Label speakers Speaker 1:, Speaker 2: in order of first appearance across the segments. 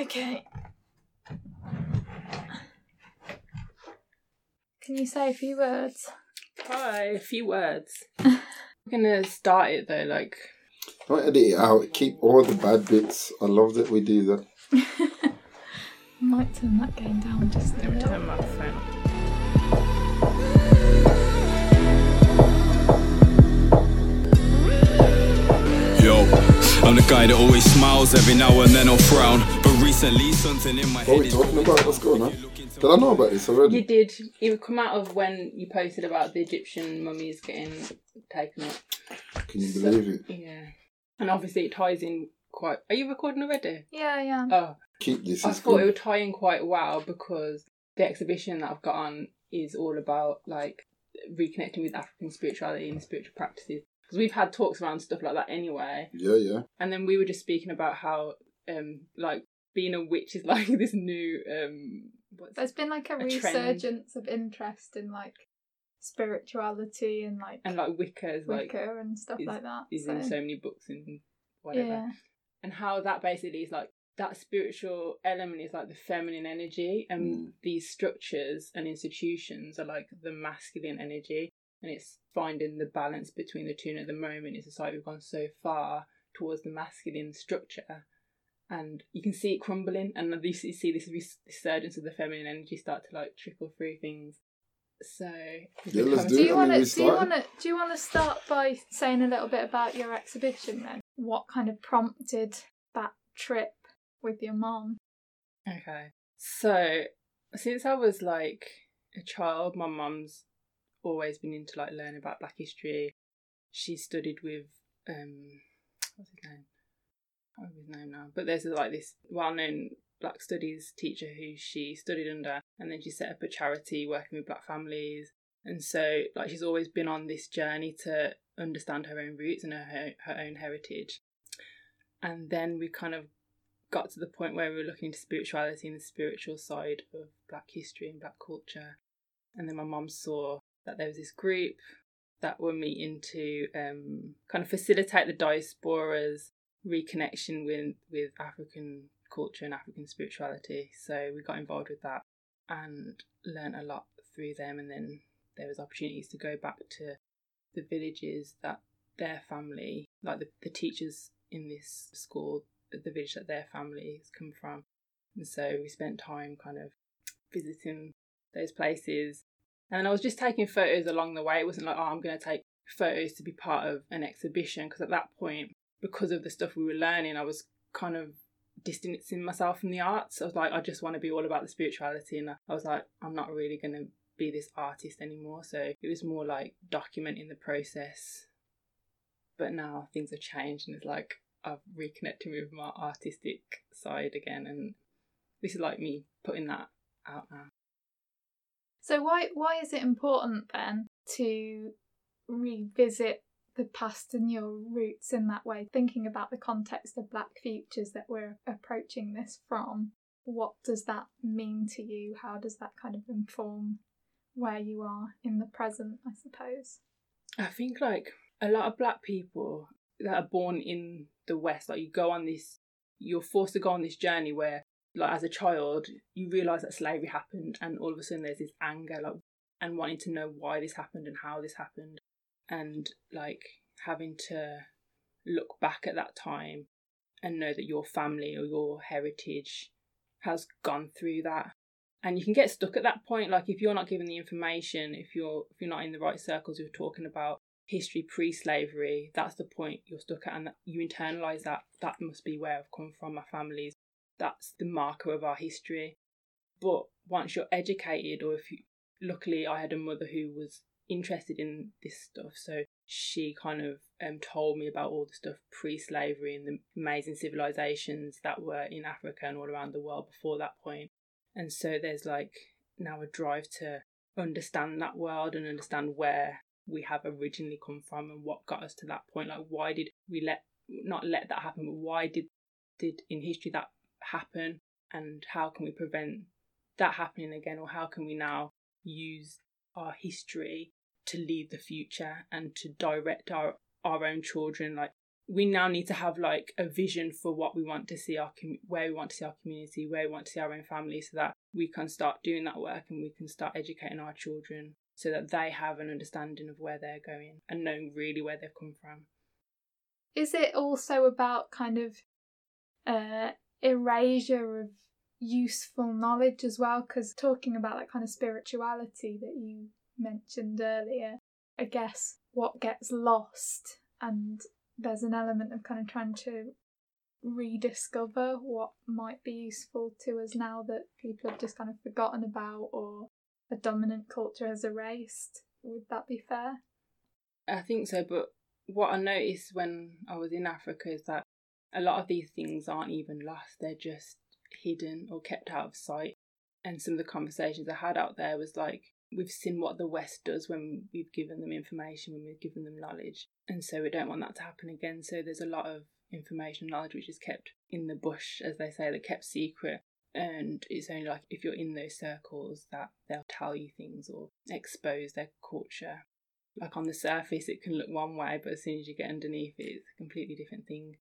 Speaker 1: Okay. Can you say a few words?
Speaker 2: Hi, a few words. I'm gonna start it though, like
Speaker 3: Don't edit it out. Keep all the bad bits. I love that we do that.
Speaker 1: Might turn that game down just a
Speaker 2: let me
Speaker 1: little.
Speaker 2: turn my phone
Speaker 4: I'm the guy that always smiles every now and then I'll frown. But recently, something in my
Speaker 3: What
Speaker 4: head
Speaker 3: are we talking about? What's going on? Did I know about this already?
Speaker 2: You did. It would come out of when you posted about the Egyptian mummies getting taken up.
Speaker 3: Can you believe it?
Speaker 2: Yeah, and obviously it ties in quite. Are you recording already?
Speaker 1: Yeah, yeah.
Speaker 2: Oh,
Speaker 3: Keep this.
Speaker 2: I
Speaker 3: It's
Speaker 2: thought it
Speaker 3: good.
Speaker 2: would tie in quite well because the exhibition that I've got on is all about like reconnecting with African spirituality and spiritual practices. Because we've had talks around stuff like that anyway,
Speaker 3: Yeah, yeah.
Speaker 2: and then we were just speaking about how um like being a witch is like this new um what's
Speaker 1: There's been like a,
Speaker 2: A trend.
Speaker 1: resurgence of interest in like spirituality and like
Speaker 2: and like Wicca is like
Speaker 1: Wicca and stuff
Speaker 2: is-
Speaker 1: like that.
Speaker 2: is in so many books and whatever.
Speaker 1: yeah.
Speaker 2: and how that basically is like that spiritual element is like the feminine energy and
Speaker 3: Mm.
Speaker 2: these structures and institutions are like the masculine energy and it's finding the balance between the two and at the moment it's a site we've gone so far towards the masculine structure and you can see it crumbling and you see see this resurgence of the feminine energy start to like trickle through things so
Speaker 3: Yeah, let's
Speaker 1: Do
Speaker 3: do
Speaker 1: you
Speaker 3: it. I
Speaker 1: want to Do you want to? Do you want to start by saying a little bit about your exhibition then? What kind of prompted that trip with your mom?
Speaker 2: Okay. So, since I was like a child, my mum's always been into like learning about Black history. She studied with um, what's his name? I don't his name now. But there's like this well-known Black studies teacher who she studied under, and then she set up a charity working with Black families. And so, like, she's always been on this journey to understand her own roots and her her own heritage. And then we kind of got to the point where we were looking into spirituality and the spiritual side of black history and black culture. And then my mum saw that there was this group that were meeting to um, kind of facilitate the diaspora's reconnection with, with African culture and African spirituality. So we got involved with that and learned a lot through them. And then there was opportunities to go back to the villages that their family, like the, the teachers in this school, the village that their families come from. And so we spent time kind of visiting those places. And I was just taking photos along the way. It wasn't like, oh, I'm going to take photos to be part of an exhibition. Because at that point, because of the stuff we were learning, I was kind of distancing myself from the arts. I was like, I just want to be all about the spirituality. And I was like, I'm not really going to be this artist anymore. So it was more like documenting the process. But now things have changed and it's like I've reconnected with my artistic side again. And this is like me putting that out now.
Speaker 1: So why why is it important then to revisit the past and your roots in that way? Thinking about the context of Black Futures that we're approaching this from, what does that mean to you? How does that kind of inform where you are in the present, I suppose?
Speaker 2: I think like a lot of black people that are born in the West, like you go on this, you're forced to go on this journey where, like as a child, you realise that slavery happened, and all of a sudden there's this anger, like, and wanting to know why this happened and how this happened, and like having to look back at that time and know that your family or your heritage has gone through that. And you can get stuck at that point like if you're not given the information if you're if you're not in the right circles you're talking about history pre-slavery that's the point you're stuck at and you internalize that that must be where i've come from my family's that's the marker of our history but once you're educated or if you luckily i had a mother who was interested in this stuff so she kind of um, told me about all the stuff pre-slavery and the amazing civilizations that were in africa and all around the world before that point. and so there's like now a drive to understand that world and understand where we have originally come from and what got us to that point like why did we let not let that happen but why did did in history that happen and how can we prevent that happening again or how can we now use our history to lead the future and to direct our our own children like we now need to have like a vision for what we want to see our com- where we want to see our community, where we want to see our own family, so that we can start doing that work and we can start educating our children so that they have an understanding of where they're going and knowing really where they've come from.
Speaker 1: Is it also about kind of uh, erasure of useful knowledge as well? Because talking about that kind of spirituality that you mentioned earlier, I guess what gets lost and there's an element of kind of trying to rediscover what might be useful to us now that people have just kind of forgotten about or a dominant culture has erased. Would that be fair?
Speaker 2: I think so, but what I noticed when I was in Africa is that a lot of these things aren't even lost, they're just hidden or kept out of sight. And some of the conversations I had out there was like, we've seen what the West does when we've given them information, when we've given them knowledge. And so we don't want that to happen again. So there's a lot of information and knowledge which is kept in the bush, as they say, they're kept secret. And it's only like if you're in those circles that they'll tell you things or expose their culture. Like on the surface, it can look one way, but as soon as you get underneath it, it's a completely different thing.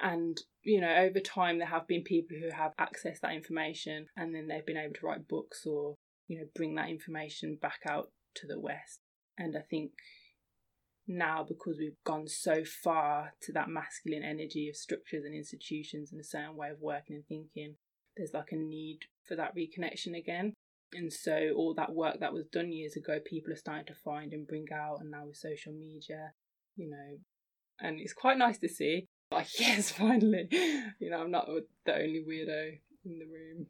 Speaker 2: And, you know, over time, there have been people who have accessed that information and then they've been able to write books or you know, bring that information back out to the West. And I think now, because we've gone so far to that masculine energy of structures and institutions and a certain way of working and thinking, there's like a need for that reconnection again. And so, all that work that was done years ago, people are starting to find and bring out, and now with social media, you know, and it's quite nice to see. Like, yes, finally, you know, I'm not the only weirdo in the room.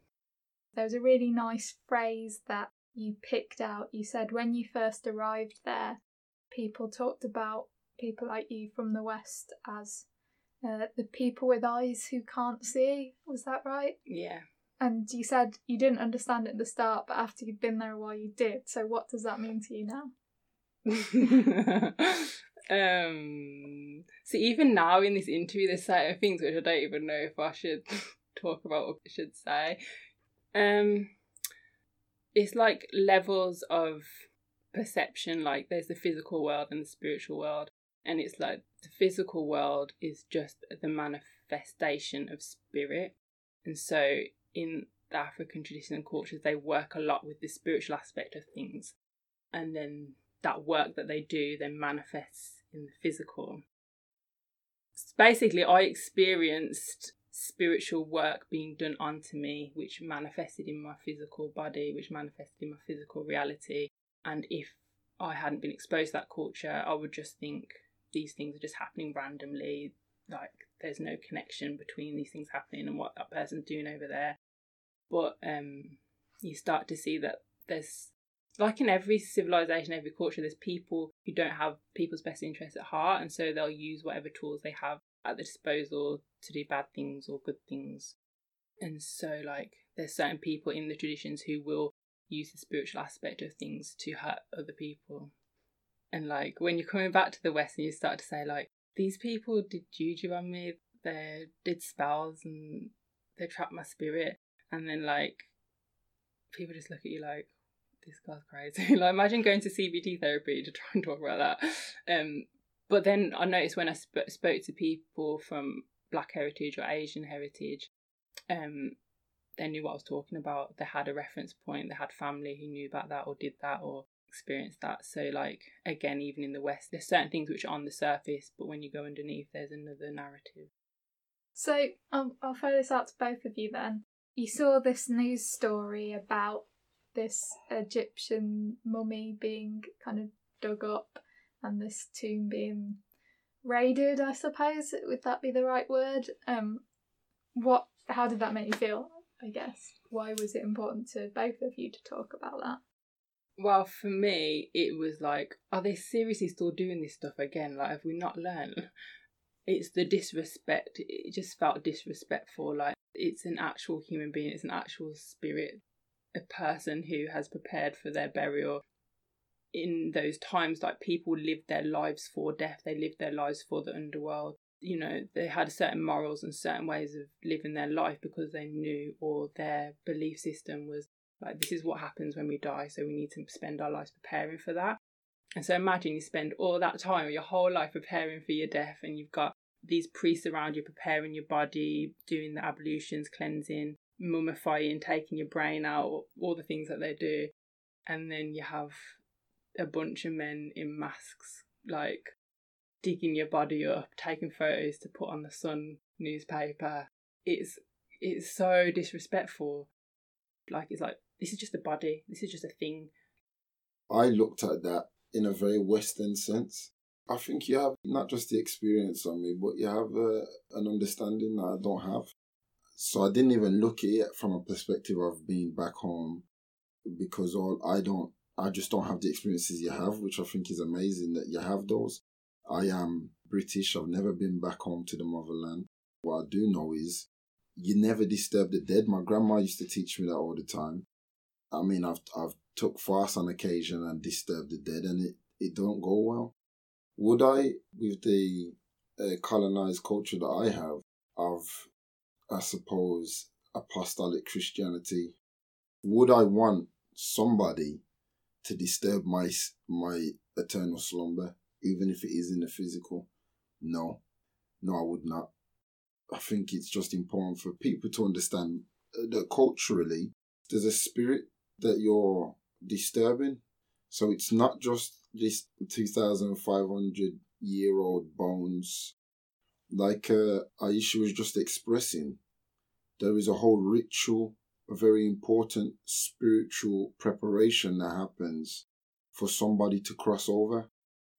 Speaker 1: There was a really nice phrase that you picked out. You said when you first arrived there, people talked about people like you from the West as uh, the people with eyes who can't see. Was that right?
Speaker 2: Yeah.
Speaker 1: And you said you didn't understand it at the start, but after you'd been there a while, you did. So what does that mean to you now?
Speaker 2: um. So even now in this interview, there's certain things which I don't even know if I should talk about or should say. Um, it's like levels of perception. Like there's the physical world and the spiritual world, and it's like the physical world is just the manifestation of spirit, and so in the African tradition and cultures, they work a lot with the spiritual aspect of things, and then that work that they do then manifests in the physical. So basically, I experienced spiritual work being done onto me, which manifested in my physical body, which manifested in my physical reality. And if I hadn't been exposed to that culture, I would just think these things are just happening randomly. Like there's no connection between these things happening and what that person's doing over there. But um, you start to see that there's like in every civilization, every culture, there's people who don't have people's best interests at heart, and so they'll use whatever tools they have at the disposal to do bad things or good things. And so, like, there's certain people in the traditions who will use the spiritual aspect of things to hurt other people. And, like, when you're coming back to the West and you start to say, like, these people did juju on me, they did spells and they trapped my spirit. And then, like, people just look at you like, this guy's crazy. like, imagine going to CBT therapy to try and talk about that. Um, but then I noticed when I sp- spoke to people from Black heritage or Asian heritage, um, they knew what I was talking about. They had a reference point. They had family who knew about that or did that or experienced that. So, like again, even in the West, there's certain things which are on the surface, but when you go underneath, there's another narrative.
Speaker 1: So I'll, I'll throw this out to both of you then. You saw this news story about this Egyptian mummy being kind of dug up and this tomb being raided, I suppose. Would that be the right word? Um, what? How did that make you feel? I guess. Why was it important to both of you to talk about that?
Speaker 2: Well, for me, it was like, are they seriously still doing this stuff again? Like, have we not learned? It's the disrespect. It just felt disrespectful. Like, it's an actual human being, it's an actual spirit, a person who has prepared for their burial in those times like people lived their lives for death they lived their lives for the underworld. You know they had certain morals and certain ways of living their life because they knew or their belief system was like this is what happens when we die so we need to spend our lives preparing for that. And so imagine you spend all that time your whole life preparing for your death and you've got these priests around you preparing your body, doing the ablutions, cleansing, mummifying, taking your brain out, all the things that they do. And then you have a bunch of men in masks, like digging your body up, taking photos to put on the Sun newspaper. It's it's so disrespectful. Like it's like this is just a body. This is just a thing.
Speaker 3: I looked at that in a very Western sense. I think you have not just the experience on me, but you have uh, an understanding that I don't have. So I didn't even look at it from a perspective of being back home because all I don't, I just don't have the experiences you have, which I think is amazing that you have those. I am British. I've never been back home to the motherland. What I do know is you never disturb the dead. My grandma used to teach me that all the time. I mean, I've I've took fast on occasion and disturbed the dead, and it it don't go well. Would I, with the uh, colonized culture that I have of, I suppose, apostolic Christianity, would I want somebody to disturb my my eternal slumber, even if it is in the physical? No, no, I would not. I think it's just important for people to understand that culturally, there's a spirit that you're disturbing. So it's not just this 2,500 year old bones. Like uh, Ayesha was just expressing, there is a whole ritual, a very important spiritual preparation that happens for somebody to cross over.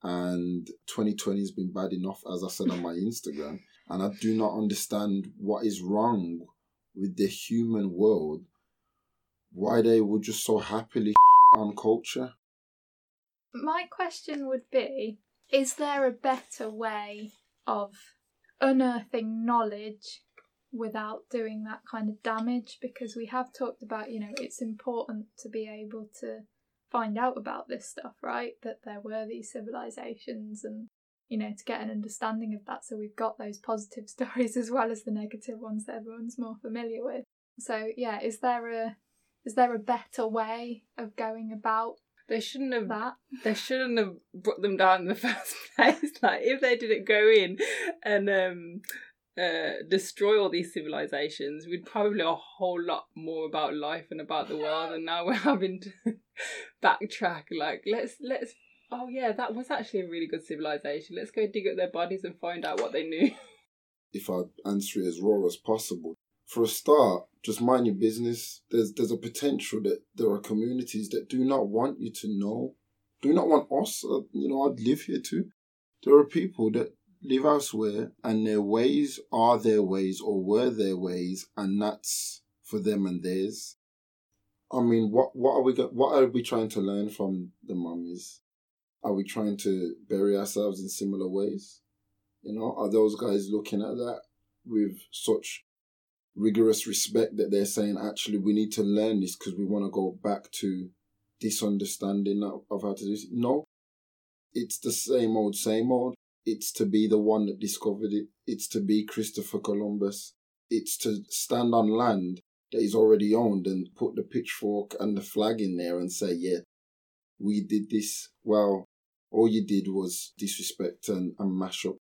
Speaker 3: And 2020 has been bad enough, as I said on my Instagram. And I do not understand what is wrong with the human world, why they would just so happily on culture
Speaker 1: my question would be Is there a better way of unearthing knowledge without doing that kind of damage? Because we have talked about, you know, it's important to be able to find out about this stuff, right? That there were these civilizations and you know, to get an understanding of that. So we've got those positive stories as well as the negative ones that everyone's more familiar with. So yeah, is there a is there a better way of going about
Speaker 2: they shouldn't have.
Speaker 1: that?
Speaker 2: They shouldn't have brought them down in the first place. like if they didn't go in and um, uh, destroy all these civilizations, we'd probably know a whole lot more about life and about the world. And now we're having to backtrack. Like let's let's. Oh yeah, that was actually a really good civilization. Let's go dig up their bodies and find out what they knew.
Speaker 3: If I answer it as raw as possible, for a start, just mind your business. There's there's a potential that there are communities that do not want you to know, do not want us. Uh, you know, I'd live here too. There are people that live elsewhere, and their ways are their ways or were their ways, and that's for them and theirs. I mean, what what are we go- what are we trying to learn from the mummies? Are we trying to bury ourselves in similar ways? You know, are those guys looking at that with such rigorous respect that they're saying actually we need to learn this because we want to go back to this understanding of, how to do this. No, it's the same old, same old. It's to be the one that discovered it. It's to be Christopher Columbus. It's to stand on land that is already owned and put the pitchfork and the flag in there and say, yeah, we did this. Well, all you did was disrespect and, and mash up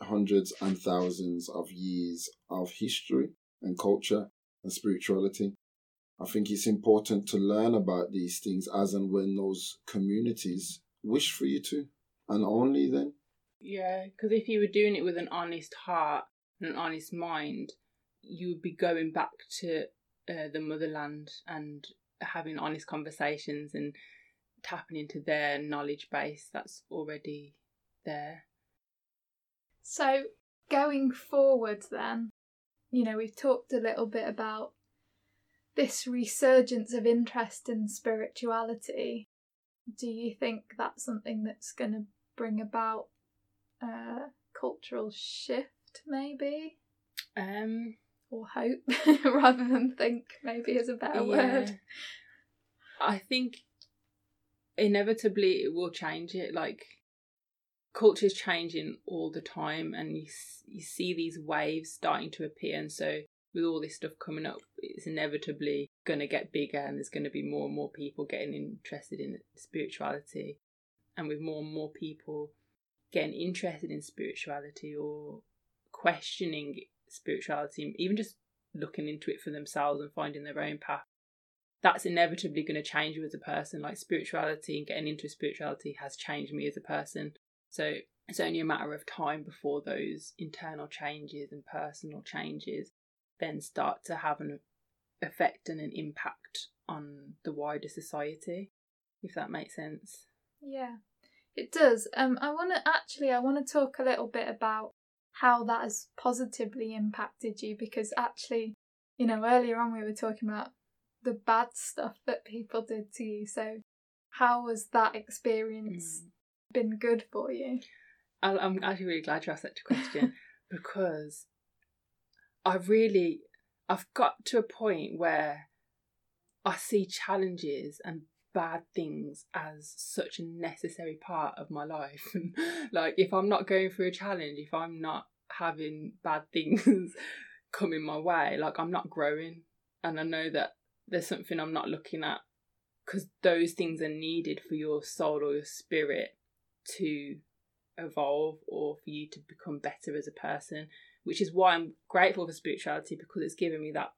Speaker 3: hundreds and thousands of years of history and culture and spirituality. I think it's important to learn about these things as and when those communities wish for you to, and only then.
Speaker 2: Yeah, because if you were doing it with an honest heart and an honest mind, you would be going back to uh, the motherland and having honest conversations and tapping into their knowledge base that's already there.
Speaker 1: So, going forward, then, you know, we've talked a little bit about this resurgence of interest in spirituality. Do you think that's something that's going to bring about a cultural shift, maybe?
Speaker 2: Um,
Speaker 1: or hope, rather than think, maybe is a better
Speaker 2: yeah.
Speaker 1: word.
Speaker 2: I think inevitably it will change it. Like culture's changing all the time, and you you see these waves starting to appear, and so with all this stuff coming up, it's inevitably going to get bigger, and there's going to be more and more people getting interested in spirituality, and with more and more people getting interested in spirituality or questioning spirituality, even just looking into it for themselves and finding their own path, that's inevitably going to change you as a person. Like spirituality and getting into spirituality has changed me as a person. So it's only a matter of time before those internal changes and personal changes then start to have an effect and an impact on the wider society, if that makes sense.
Speaker 1: Yeah, it does. Um, I want to actually, I want to talk a little bit about how that has positively impacted you because actually, you know, earlier on we were talking about the bad stuff that people did to you. So, how was that experience mm. Been good for you?
Speaker 2: I'm actually really glad you asked that question because I really, I've got to a point where I see challenges and bad things as such a necessary part of my life. like, if I'm not going through a challenge, if I'm not having bad things coming my way, like, I'm not growing. And I know that there's something I'm not looking at because those things are needed for your soul or your spirit to evolve or for you to become better as a person, which is why I'm grateful for spirituality because it's given me that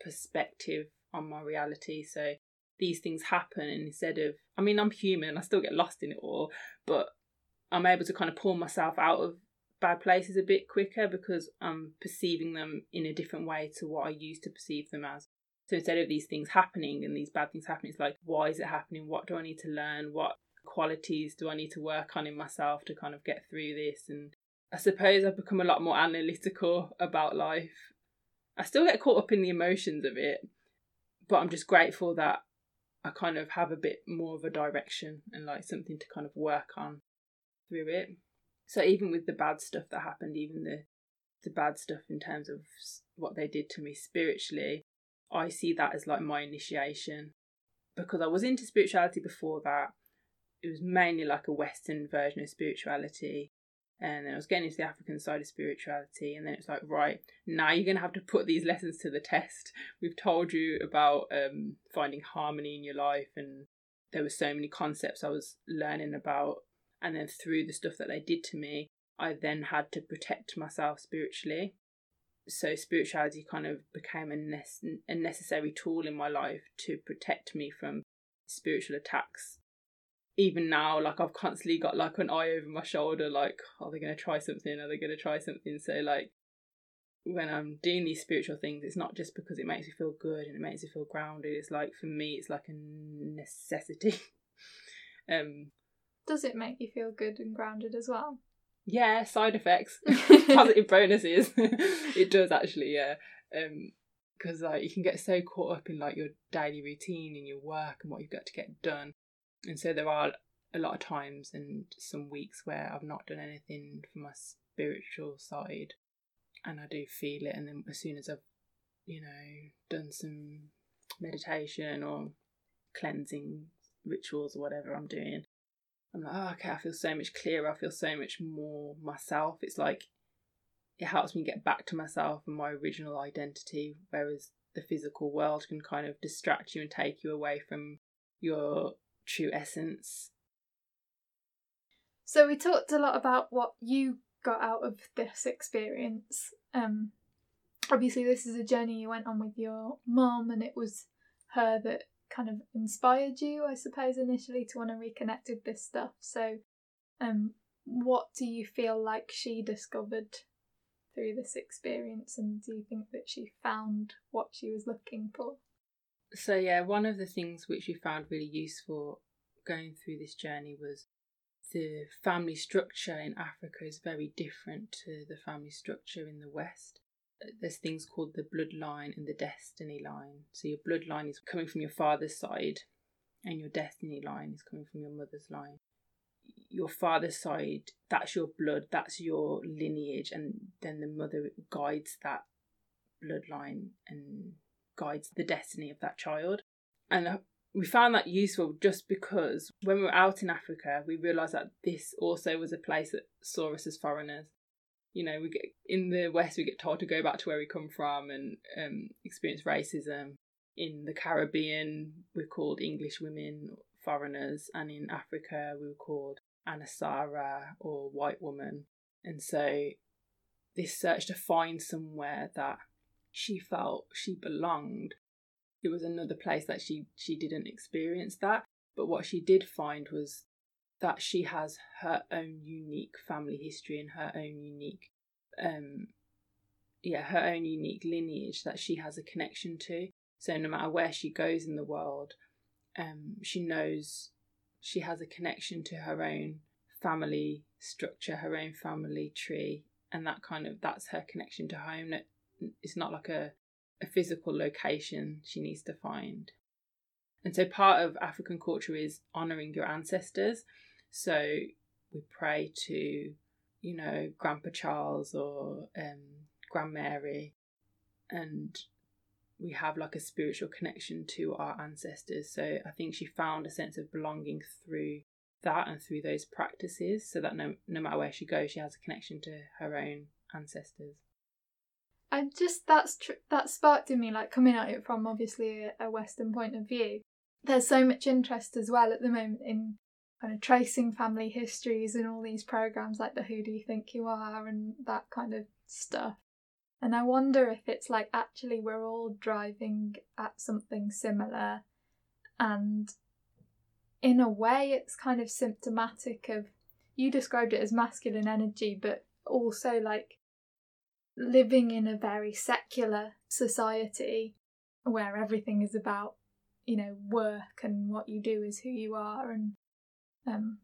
Speaker 2: perspective on my reality. So these things happen, and instead of, I mean, I'm human, I still get lost in it all, but I'm able to kind of pull myself out of bad places a bit quicker because I'm perceiving them in a different way to what I used to perceive them as. So instead of these things happening and these bad things happening, it's like, why is it happening? What do I need to learn? What qualities do I need to work on in myself to kind of get through this? And I suppose I've become a lot more analytical about life. I still get caught up in the emotions of it, but I'm just grateful that I kind of have a bit more of a direction and like something to kind of work on through it. So even with the bad stuff that happened, even the the bad stuff in terms of what they did to me spiritually, I see that as like my initiation because I was into spirituality before that it was mainly like a Western version of spirituality. And then I was getting into the African side of spirituality, and then it's like, right, now you're gonna have to put these lessons to the test. We've told you about um, finding harmony in your life, and there were so many concepts I was learning about. And then through the stuff that they did to me, I then had to protect myself spiritually. So spirituality kind of became a, ne- a necessary tool in my life to protect me from spiritual attacks even now, like I've constantly got like an eye over my shoulder, like, are they gonna try something? Are they gonna try something? So like when I'm doing these spiritual things, it's not just because it makes me feel good and it makes me feel grounded. It's like for me, it's like a necessity. um,
Speaker 1: Does it make you feel good and grounded as well?
Speaker 2: Yeah, side effects, positive bonuses. it does actually, yeah. Um, because like you can get so caught up in like your daily routine and your work and what you've got to get done and so there are a lot of times and some weeks where I've not done anything for my spiritual side and I do feel it. And then as soon as I've you know done some meditation or cleansing rituals or whatever I'm doing I'm like oh, okay I feel so much clearer. I feel so much more myself. It's like it helps me get back to myself and my original identity whereas the physical world can kind of distract you and take you away from your true essence.
Speaker 1: So we talked a lot about what you got out of this experience. Um, obviously, this is a journey you went on with your mom, and it was her that kind of inspired you, I suppose, initially to want to reconnect with this stuff. So, um, what do you feel like she discovered through this experience, and do you think that she found what she was looking for?
Speaker 2: So yeah, one of the things which we found really useful going through this journey was the family structure in Africa is very different to the family structure in the West. Uh, there's things called the bloodline and the destiny line. So your bloodline is coming from your father's side, and your destiny line is coming from your mother's line. Your father's side, that's your blood, that's your lineage, and then the mother guides that bloodline and guides the destiny of that child. And we found that useful just because when we were out in Africa, we realised that this also was a place that saw us as foreigners. You know, we get in the West, we get told to go back to where we come from and um, experience racism. In the Caribbean, we're called English women foreigners, and in Africa, we were called Anasara or white woman. And so this search to find somewhere that she felt she belonged. It was another place that she she didn't experience that, but what she did find was that she has her own unique family history and her own unique um yeah her own unique lineage that she has a connection to so no matter where she goes in the world um she knows she has a connection to her own family structure her own family tree and that kind of that's her connection to home that it's not like a a physical location she needs to find. And so part of african culture is honoring your ancestors. So we pray to you know grandpa charles or um grand mary. And we have like a spiritual connection to our ancestors. So i think she found a sense of belonging through that and through those practices so that no, no matter where she goes she has a connection to her own ancestors
Speaker 1: I just that's tr- that sparked in me like coming at it from obviously a, a Western point of view. There's so much interest as well at the moment in kind of tracing family histories and all these programs like the Who Do You Think You Are and that kind of stuff. And I wonder if it's like actually we're all driving at something similar and in a way it's kind of symptomatic of you described it as masculine energy but also like living in a very secular society where everything is about you know work and what you do is who you are and um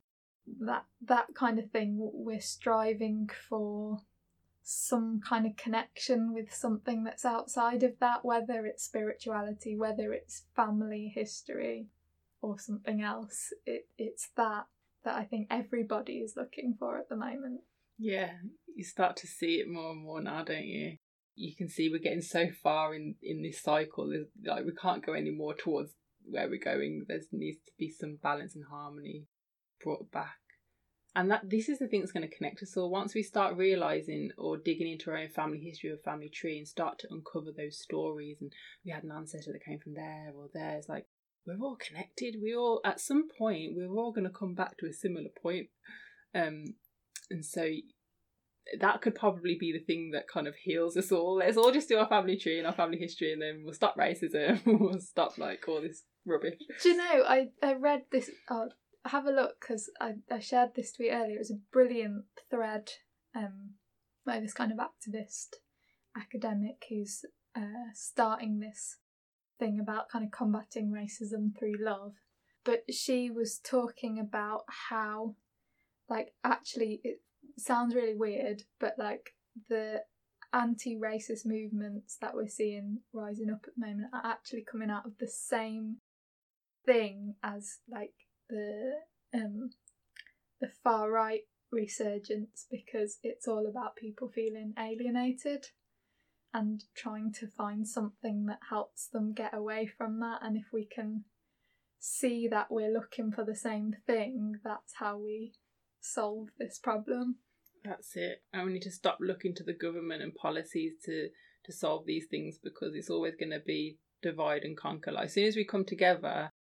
Speaker 1: that that kind of thing. We're striving for some kind of connection with something that's outside of that whether it's spirituality whether it's family history or something else. It it's that that I think everybody is looking for at the moment
Speaker 2: yeah you start to see it more and more now, don't you? You can see we're getting so far in in this cycle. Like we can't go any more towards where we're going. There needs to be some balance and harmony brought back. And that this is the thing that's going to connect us all. Once we start realizing or digging into our own family history or family tree and start to uncover those stories, and we had an ancestor that came from there or there, it's like we're all connected. We all, at some point, we're all going to come back to a similar point. Um, and so that could probably be the thing that kind of heals us all. Let's all just do our family tree and our family history, and then we'll stop racism. we'll stop like all this rubbish.
Speaker 1: Do you know? I I read this. Have a look because I I shared this tweet earlier. It was a brilliant thread um by this kind of activist academic who's uh, starting this thing about kind of combating racism through love. But she was talking about how, like, actually, it sounds really weird, but like the anti racist movements that we're seeing rising up at the moment are actually coming out of the same thing as like the um the far right resurgence because it's all about people feeling alienated and trying to find something that helps them get away from that. And if we can see that we're looking for the same thing that's how we solve this problem.
Speaker 2: That's it. And we need to stop looking to the government and policies to to solve these things because it's always going to be divide and conquer. Like as soon as we come together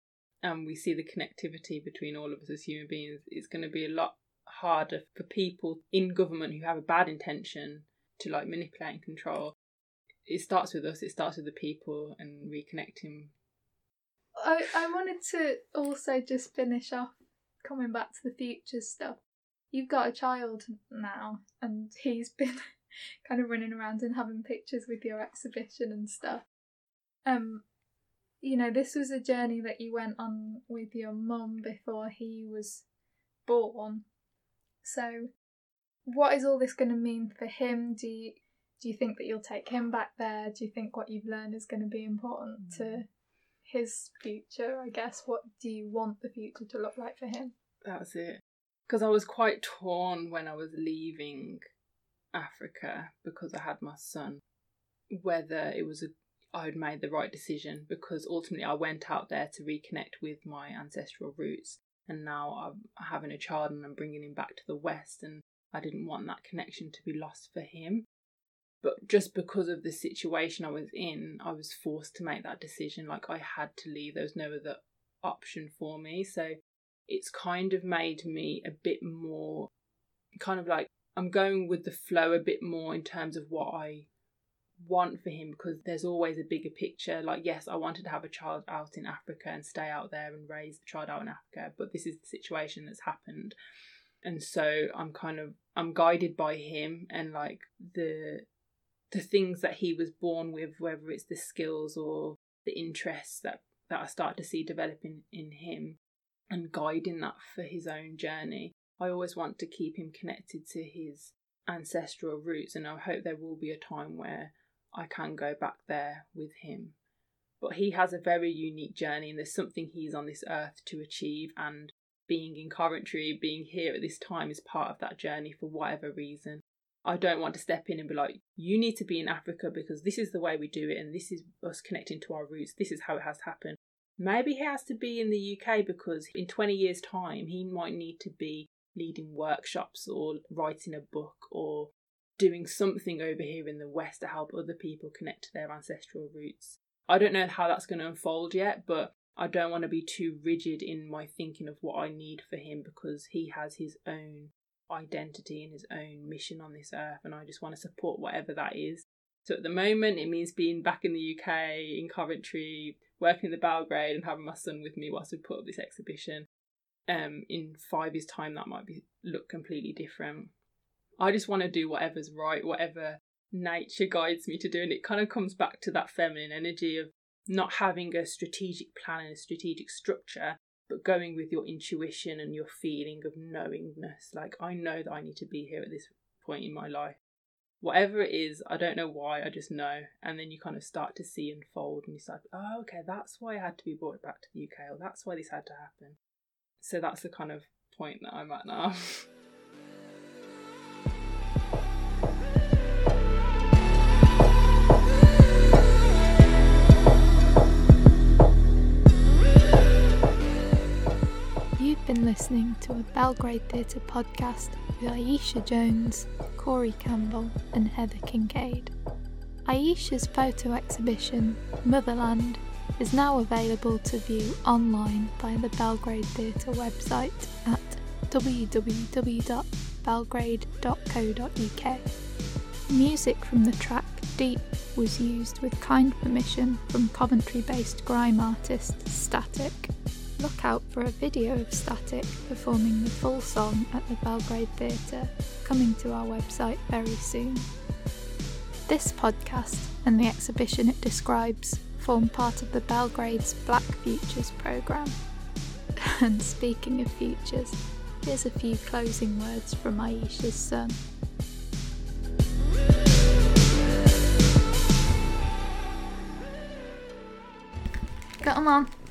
Speaker 2: and we see the connectivity between all of us as human beings, it's going to be a lot harder for people in government who have a bad intention to like manipulate and control. It starts with us. It starts with the people and reconnecting.
Speaker 1: I I wanted to also just finish off coming back to the future stuff you've got a child now, and he's been kind of running around and having pictures with your exhibition and stuff. Um, you know, this was a journey that you went on with your mum before he was born. So, what is all this going to mean for him? Do you do you think that you'll take him back there? Do you think what you've learned is going to be important to mm. his future? I guess. What do you want the future to look like for him?
Speaker 2: That's it because I was quite torn when I was leaving Africa because I had my son, whether it was a I had made the right decision because ultimately I went out there to reconnect with my ancestral roots, and now I'm having a child and I'm bringing him back to the West, and I didn't want that connection to be lost for him. But just because of the situation I was in, I was forced to make that decision. Like I had to leave. There was no other option for me. So it's kind of made me a bit more kind of like I'm going with the flow a bit more in terms of what I want for him because there's always a bigger picture. Like, yes, I wanted to have a child out in Africa and stay out there and raise the child out in Africa, but this is the situation that's happened. And so I'm kind of I'm guided by him and like the the things that he was born with, whether it's the skills or the interests that that I start to see developing in him and guiding that for his own journey. I always want to keep him connected to his ancestral roots, and I hope there will be a time where I can go back there with him. But he has a very unique journey, and there's something he's on this earth to achieve. And being in Coventry, being here at this time, is part of that journey for whatever reason. I don't want to step in and be like, you need to be in Africa because this is the way we do it, and this is us connecting to our roots. This is how it has happened. Maybe he has to be in the UK because in 20 years' time, he might need to be leading workshops or writing a book or doing something over here in the West to help other people connect to their ancestral roots. I don't know how that's going to unfold yet, but I don't want to be too rigid in my thinking of what I need for him because he has his own identity and his own mission on this earth, and I just want to support whatever that is. So at the moment, it means being back in the UK, in Coventry, working in the Belgrade, and having my son with me whilst we put up this exhibition. Um, in five years' time, that might be look completely different. I just want to do whatever's right, whatever nature guides me to do, and it kind of comes back to that feminine energy of not having a strategic plan and a strategic structure, but going with your intuition and your feeling of knowingness. Like, I know that I need to be here at this point in my life whatever it is, I don't know why, I just know. And then you kind of start to see unfold and you start, oh, okay, that's why I had to be brought back to the UK, or that's why this had to happen. So that's the kind of point that I'm at now.
Speaker 1: You've been listening to a Belgrade Theatre podcast with Ayesha Jones, Corey Campbell, and Heather Kincaid. Ayesha's photo exhibition, Motherland, is now available to view online via the Belgrade Theatre website at www.belgrade.co.uk. Music from the track Deep was used with kind permission from Coventry based grime artist Static look out for a video of Static performing the full song at the Belgrade Theatre, coming to our website very soon. This podcast and the exhibition it describes form part of the Belgrade's Black Futures programme. And speaking of futures, here's a few closing words from Ayesha's son. On on.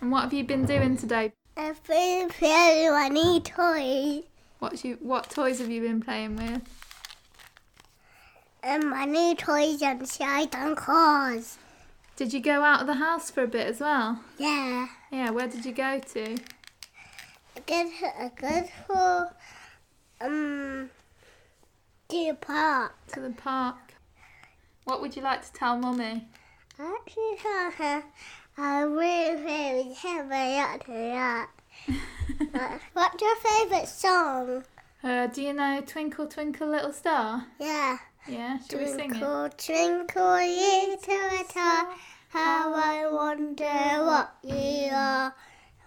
Speaker 1: And what have you been doing today?
Speaker 5: I've been playing my new toys.
Speaker 1: What you what toys have you been playing with?
Speaker 5: And my new toys and slide on cars.
Speaker 1: Did you go out of the house for a bit as well?
Speaker 5: Yeah.
Speaker 1: Yeah, where did you go to?
Speaker 5: Good, good for um the park.
Speaker 1: To the park. What would you like to tell mummy?
Speaker 5: I actually tell her I really, really have a lot. What's your favourite song?
Speaker 1: Uh, do you know Twinkle Twinkle Little Star?
Speaker 5: Yeah.
Speaker 1: Yeah, should we sing it?
Speaker 5: Twinkle, twinkle, little star, how I wonder what you are.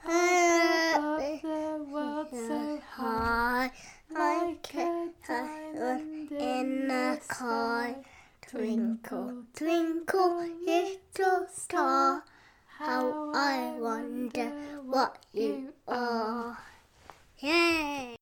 Speaker 1: Above
Speaker 5: Up
Speaker 1: the world so
Speaker 5: high,
Speaker 1: like a diamond
Speaker 5: in the sky.
Speaker 1: Twinkle,
Speaker 5: Twinkle, twinkle, little star, how I wonder what you are. Yay!